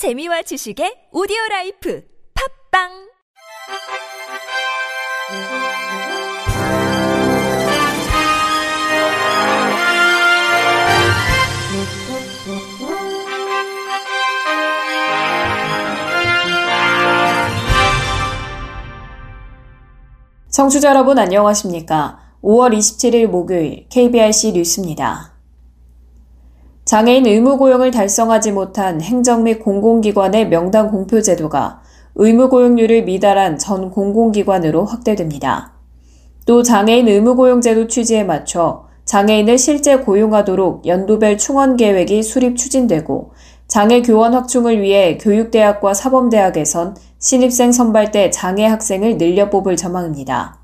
재미와 지식의 오디오 라이프 팝빵 청취자 여러분 안녕하십니까? 5월 27일 목요일 KBRC 뉴스입니다. 장애인 의무 고용을 달성하지 못한 행정 및 공공기관의 명단 공표 제도가 의무 고용률을 미달한 전 공공기관으로 확대됩니다. 또 장애인 의무 고용 제도 취지에 맞춰 장애인을 실제 고용하도록 연도별 충원 계획이 수립 추진되고 장애 교원 확충을 위해 교육대학과 사범대학에선 신입생 선발 때 장애 학생을 늘려 뽑을 전망입니다.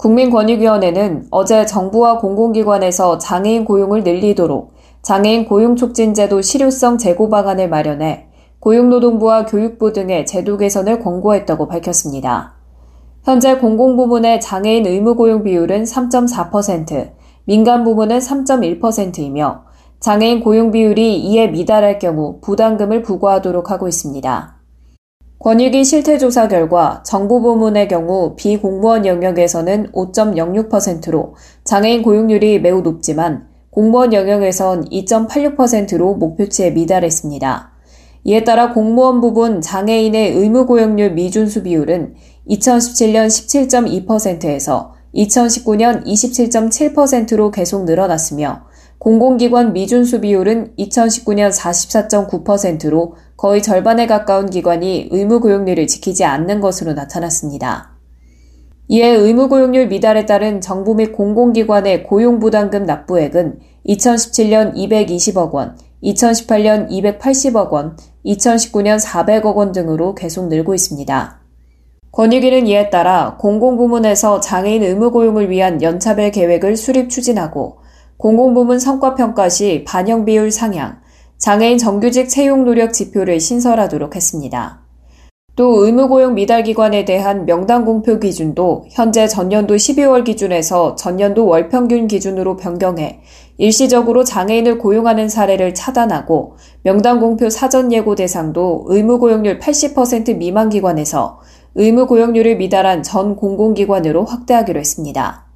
국민권익위원회는 어제 정부와 공공기관에서 장애인 고용을 늘리도록 장애인 고용 촉진제도 실효성 제고 방안을 마련해 고용노동부와 교육부 등의 제도 개선을 권고했다고 밝혔습니다. 현재 공공부문의 장애인 의무 고용 비율은 3.4%, 민간 부문은 3.1%이며 장애인 고용 비율이 이에 미달할 경우 부담금을 부과하도록 하고 있습니다. 권익위 실태조사 결과 정부 부문의 경우 비공무원 영역에서는 5.06%로 장애인 고용률이 매우 높지만 공무원 영역에선 2.86%로 목표치에 미달했습니다. 이에 따라 공무원 부분 장애인의 의무 고용률 미준수 비율은 2017년 17.2%에서 2019년 27.7%로 계속 늘어났으며 공공기관 미준수 비율은 2019년 44.9%로 거의 절반에 가까운 기관이 의무고용률을 지키지 않는 것으로 나타났습니다. 이에 의무고용률 미달에 따른 정부 및 공공기관의 고용부담금 납부액은 2017년 220억 원, 2018년 280억 원, 2019년 400억 원 등으로 계속 늘고 있습니다. 권익위는 이에 따라 공공부문에서 장애인 의무고용을 위한 연차별 계획을 수립 추진하고 공공부문 성과평가 시 반영 비율 상향, 장애인 정규직 채용 노력 지표를 신설하도록 했습니다. 또 의무고용 미달기관에 대한 명단 공표 기준도 현재 전년도 12월 기준에서 전년도 월 평균 기준으로 변경해 일시적으로 장애인을 고용하는 사례를 차단하고 명단 공표 사전 예고 대상도 의무고용률 80% 미만 기관에서 의무고용률을 미달한 전 공공기관으로 확대하기로 했습니다.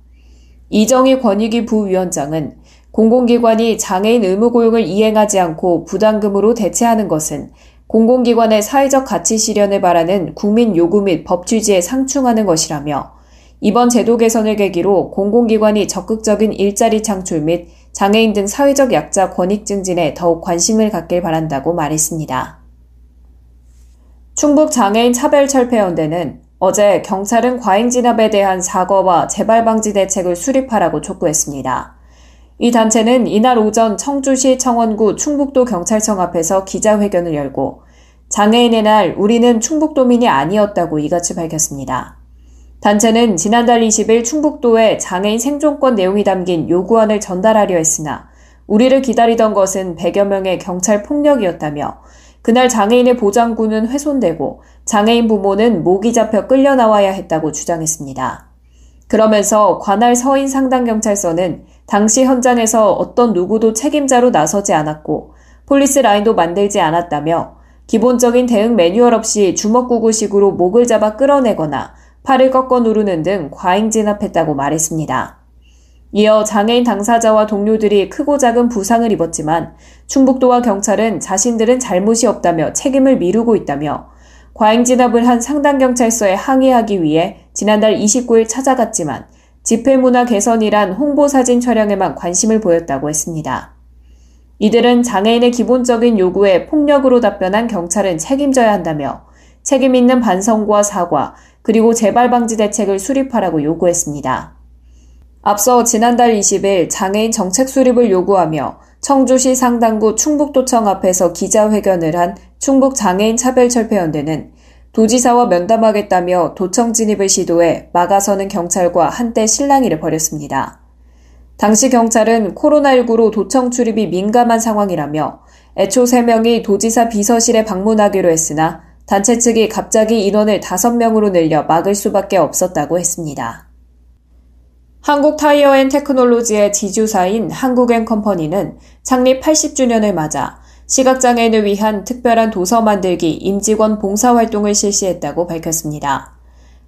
이정희 권익위 부위원장은 공공기관이 장애인 의무고용을 이행하지 않고 부담금으로 대체하는 것은 공공기관의 사회적 가치 실현을 바라는 국민 요구 및 법 취지에 상충하는 것이라며 이번 제도 개선을 계기로 공공기관이 적극적인 일자리 창출 및 장애인 등 사회적 약자 권익 증진에 더욱 관심을 갖길 바란다고 말했습니다. 충북 장애인 차별 철폐연대는 어제 경찰은 과잉 진압에 대한 사과와 재발 방지 대책을 수립하라고 촉구했습니다. 이 단체는 이날 오전 청주시 청원구 충북도 경찰청 앞에서 기자회견을 열고 장애인의 날 우리는 충북도민이 아니었다고 이같이 밝혔습니다. 단체는 지난달 20일 충북도에 장애인 생존권 내용이 담긴 요구안을 전달하려 했으나 우리를 기다리던 것은 100여 명의 경찰 폭력이었다며 그날 장애인의 보장구는 훼손되고 장애인 부모는 목이 잡혀 끌려 나와야 했다고 주장했습니다. 그러면서 관할 서인 상당경찰서는 당시 현장에서 어떤 누구도 책임자로 나서지 않았고 폴리스 라인도 만들지 않았다며 기본적인 대응 매뉴얼 없이 주먹구구식으로 목을 잡아 끌어내거나 팔을 꺾어 누르는 등 과잉 진압했다고 말했습니다. 이어 장애인 당사자와 동료들이 크고 작은 부상을 입었지만 충북도와 경찰은 자신들은 잘못이 없다며 책임을 미루고 있다며 과잉 진압을 한 상당 경찰서에 항의하기 위해 지난달 29일 찾아갔지만 집회 문화 개선이란 홍보 사진 촬영에만 관심을 보였다고 했습니다. 이들은 장애인의 기본적인 요구에 폭력으로 답변한 경찰은 책임져야 한다며 책임 있는 반성과 사과, 그리고 재발 방지 대책을 수립하라고 요구했습니다. 앞서 지난달 20일 장애인 정책 수립을 요구하며 청주시 상당구 충북도청 앞에서 기자회견을 한 충북 장애인 차별철폐연대는 도지사와 면담하겠다며 도청 진입을 시도해 막아서는 경찰과 한때 실랑이를 벌였습니다. 당시 경찰은 코로나19로 도청 출입이 민감한 상황이라며 애초 3명이 도지사 비서실에 방문하기로 했으나 단체 측이 갑자기 인원을 5명으로 늘려 막을 수밖에 없었다고 했습니다. 한국 타이어 앤 테크놀로지의 지주사인 한국앤 컴퍼니는 창립 80주년을 맞아 시각장애인을 위한 특별한 도서 만들기 임직원 봉사활동을 실시했다고 밝혔습니다.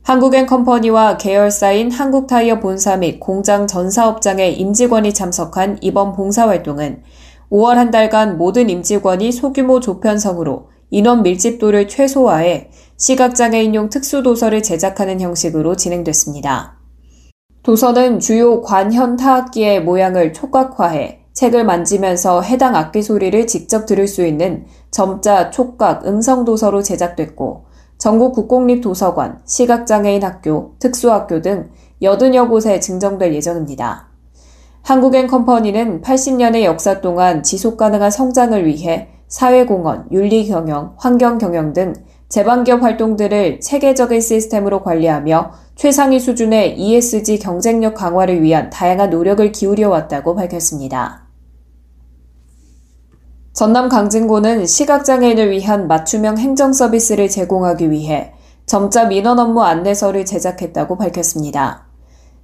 한국앤컴퍼니와 계열사인 한국타이어 본사 및 공장 전사업장의 임직원이 참석한 이번 봉사활동은 5월 한 달간 모든 임직원이 소규모 조편성으로 인원 밀집도를 최소화해 시각장애인용 특수도서를 제작하는 형식으로 진행됐습니다. 도서는 주요 관현 타악기의 모양을 촉각화해 책을 만지면서 해당 악기 소리를 직접 들을 수 있는 점자, 촉각, 음성 도서로 제작됐고 전국 국공립도서관, 시각장애인 학교, 특수학교 등 80여 곳에 증정될 예정입니다. 한국앤컴퍼니는 80년의 역사 동안 지속 가능한 성장을 위해 사회공헌, 윤리경영, 환경경영 등 재반기업 활동들을 체계적인 시스템으로 관리하며 최상위 수준의 ESG 경쟁력 강화를 위한 다양한 노력을 기울여 왔다고 밝혔습니다. 전남 강진구는 시각장애인을 위한 맞춤형 행정 서비스를 제공하기 위해 점자 민원 업무 안내서를 제작했다고 밝혔습니다.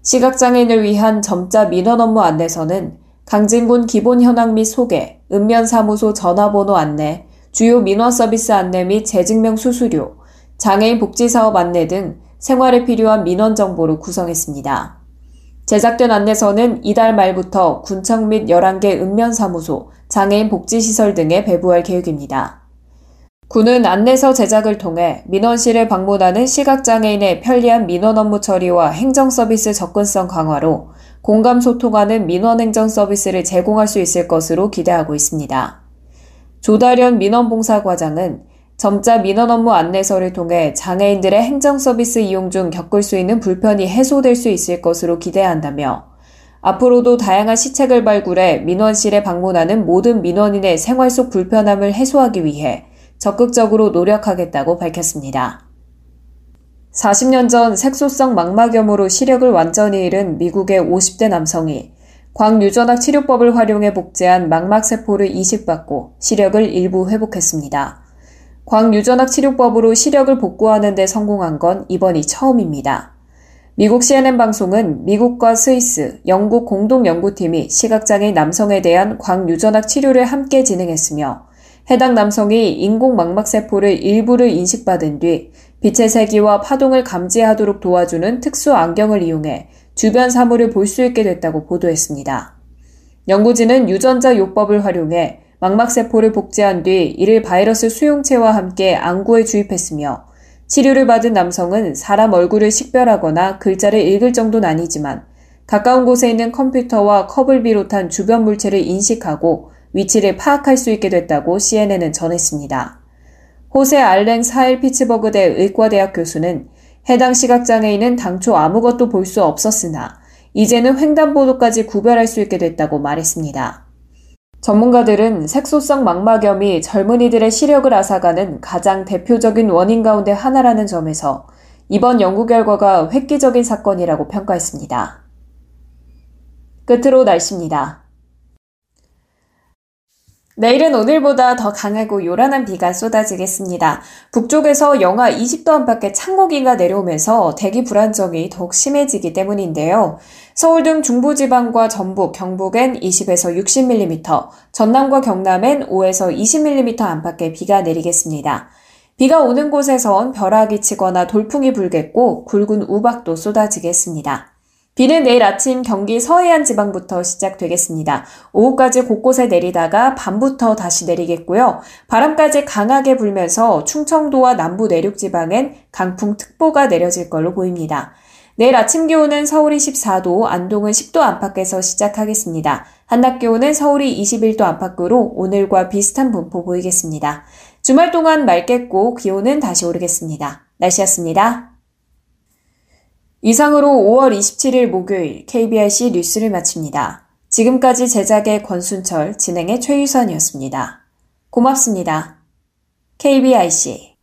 시각장애인을 위한 점자 민원 업무 안내서는 강진군 기본 현황 및 소개, 읍면사무소 전화번호 안내, 주요 민원 서비스 안내 및 재증명 수수료, 장애인 복지사업 안내 등 생활에 필요한 민원 정보로 구성했습니다. 제작된 안내서는 이달 말부터 군청 및 11개 읍면사무소, 장애인 복지시설 등에 배부할 계획입니다. 군은 안내서 제작을 통해 민원실을 방문하는 시각장애인의 편리한 민원 업무 처리와 행정 서비스 접근성 강화로 공감 소통하는 민원 행정 서비스를 제공할 수 있을 것으로 기대하고 있습니다. 조다련 민원봉사과장은 점자 민원 업무 안내서를 통해 장애인들의 행정 서비스 이용 중 겪을 수 있는 불편이 해소될 수 있을 것으로 기대한다며 앞으로도 다양한 시책을 발굴해 민원실에 방문하는 모든 민원인의 생활 속 불편함을 해소하기 위해 적극적으로 노력하겠다고 밝혔습니다. 40년 전 색소성 망막염으로 시력을 완전히 잃은 미국의 50대 남성이 광유전학 치료법을 활용해 복제한 망막세포를 이식받고 시력을 일부 회복했습니다. 광유전학 치료법으로 시력을 복구하는 데 성공한 건 이번이 처음입니다. 미국 CNN 방송은 미국과 스위스, 영국 공동 연구팀이 시각장애인 남성에 대한 광유전학 치료를 함께 진행했으며 해당 남성이 인공 망막세포를 일부를 인식받은 뒤 빛의 세기와 파동을 감지하도록 도와주는 특수 안경을 이용해 주변 사물을 볼 수 있게 됐다고 보도했습니다. 연구진은 유전자 요법을 활용해 망막세포를 복제한 뒤 이를 바이러스 수용체와 함께 안구에 주입했으며 치료를 받은 남성은 사람 얼굴을 식별하거나 글자를 읽을 정도는 아니지만 가까운 곳에 있는 컴퓨터와 컵을 비롯한 주변 물체를 인식하고 위치를 파악할 수 있게 됐다고 CNN은 전했습니다. 호세 알랭 사일 피츠버그대 의과대학 교수는 해당 시각장애인은 당초 아무것도 볼 수 없었으나 이제는 횡단보도까지 구별할 수 있게 됐다고 말했습니다. 전문가들은 색소성 망막염이 젊은이들의 시력을 앗아가는 가장 대표적인 원인 가운데 하나라는 점에서 이번 연구 결과가 획기적인 사건이라고 평가했습니다. 끝으로 날씨입니다. 내일은 오늘보다 더 강하고 요란한 비가 쏟아지겠습니다. 북쪽에서 영하 20도 안팎의 찬고기가 내려오면서 대기 불안정이 더욱 심해지기 때문인데요. 서울 등 중부지방과 전북, 경북엔 20에서 60mm, 전남과 경남엔 5에서 20mm 안팎의 비가 내리겠습니다. 비가 오는 곳에선 벼락이 치거나 돌풍이 불겠고 굵은 우박도 쏟아지겠습니다. 비는 내일 아침 경기 서해안 지방부터 시작되겠습니다. 오후까지 곳곳에 내리다가 밤부터 다시 내리겠고요. 바람까지 강하게 불면서 충청도와 남부 내륙 지방엔 강풍특보가 내려질 걸로 보입니다. 내일 아침 기온은 서울이 14도, 안동은 10도 안팎에서 시작하겠습니다. 한낮 기온은 서울이 21도 안팎으로 오늘과 비슷한 분포 보이겠습니다. 주말 동안 맑겠고 기온은 다시 오르겠습니다. 날씨였습니다. 이상으로 5월 27일 목요일 KBRC 뉴스를 마칩니다. 지금까지 제작의 권순철, 진행의 최유선이었습니다. 고맙습니다. KBRC